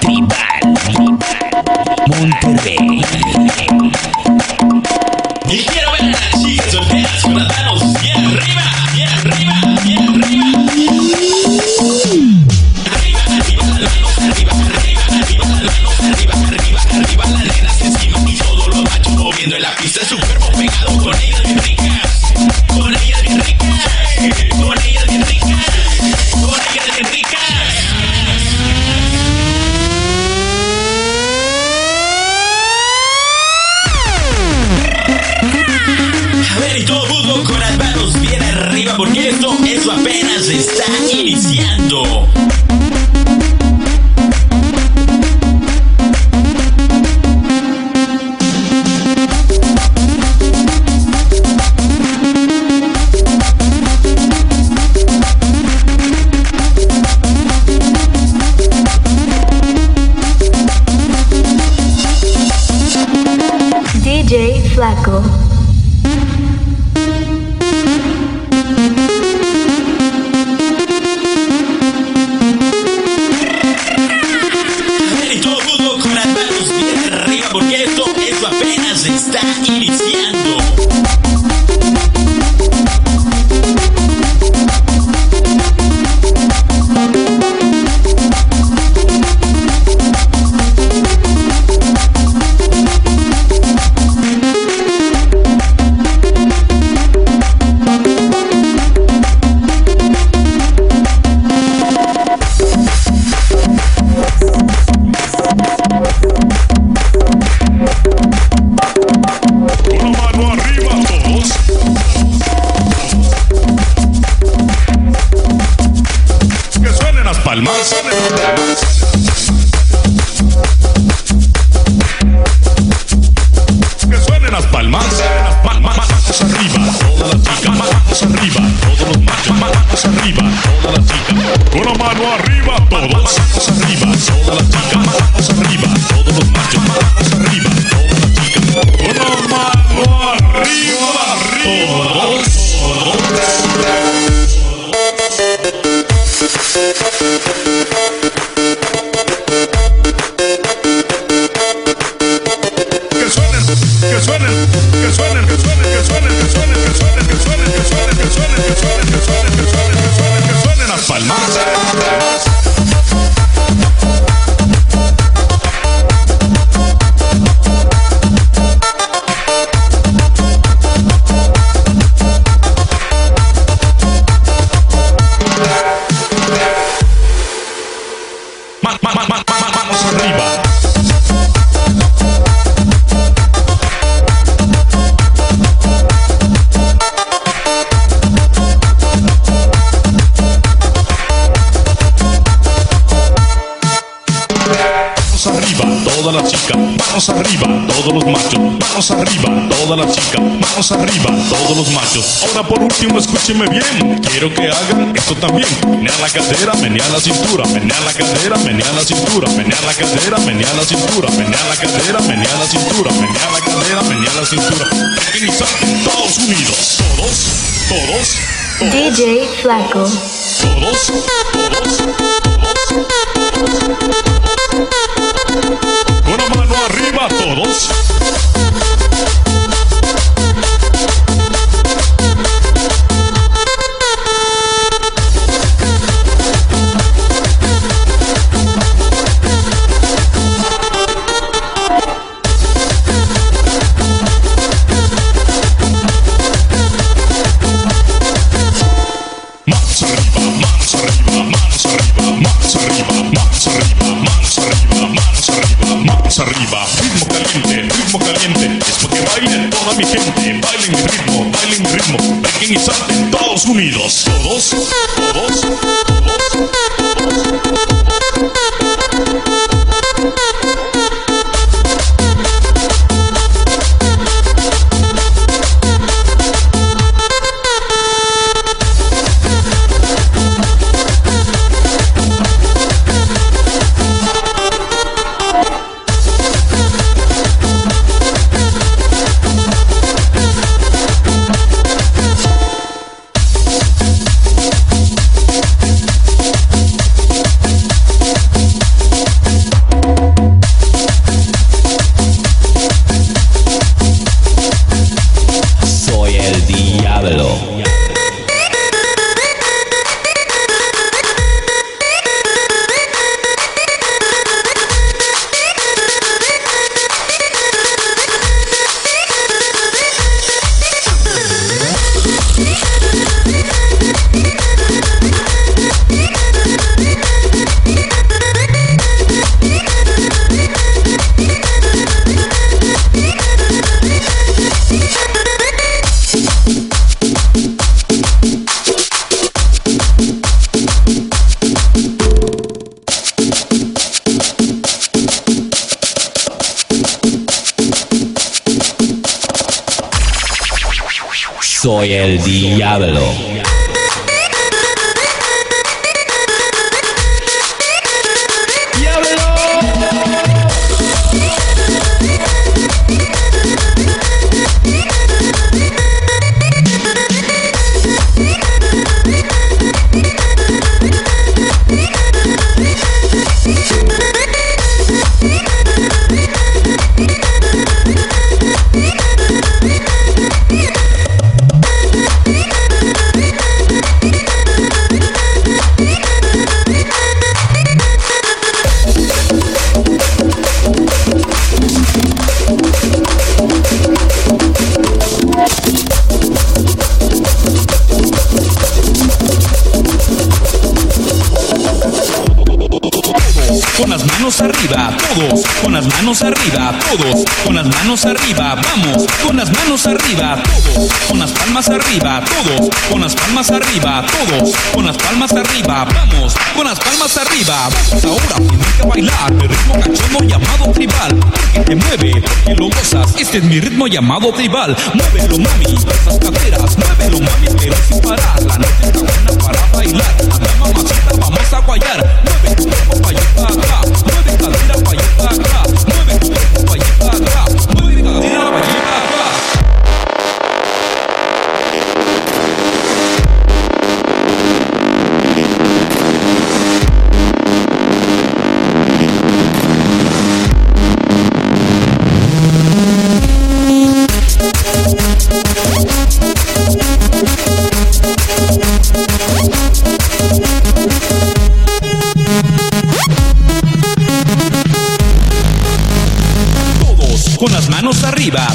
Tribal, Monterrey. Apenas está iniciando. Palmas. Ma- ma- Manos arriba, todas las chicas. Manos arriba, todos los machos. Manos arriba, todas las chicas. Una mano arriba todos. Manos arriba, todas las chicas. Manos arriba, todos los machos. Manos arriba, todas las chicas. Una mano arriba, todos. que Vamos arriba. Chicas. Manos arriba, todos los machos. Manos arriba, todas las chicas. Manos arriba, todos los machos. Ahora por último, escúcheme bien. Quiero que hagan esto también. Menea la cadera, menea la cintura. Menea la cadera, menea la cintura. Menea la cadera, menea la cintura. Menea la cadera, menea la cintura. Menea la cadera, menea la cintura. Salten todos unidos. Todos, todos, todos. DJ Flaco. Todos, todos, mano arriba, todos. Ritmo caliente. Es porque bailen toda mi gente. Bailen mi ritmo, bailen mi ritmo. Bailen y salten todos unidos. Todos, todos. Soy el diablo. Manos arriba, todos, con las manos arriba, todos, con las manos arriba, vamos, con las manos arriba, todos, con las palmas arriba, todos, con las palmas arriba, todos, con las palmas arriba, vamos, con las palmas arriba, vamos ahora tienes que bailar el ritmo cachondo llamado tribal, porque te mueve, porque lo gozas, este es mi ritmo llamado tribal, muévelo mami, esas caderas, muévelo mami, pero sin parar, la noche está buena para bailar, con las manos arriba.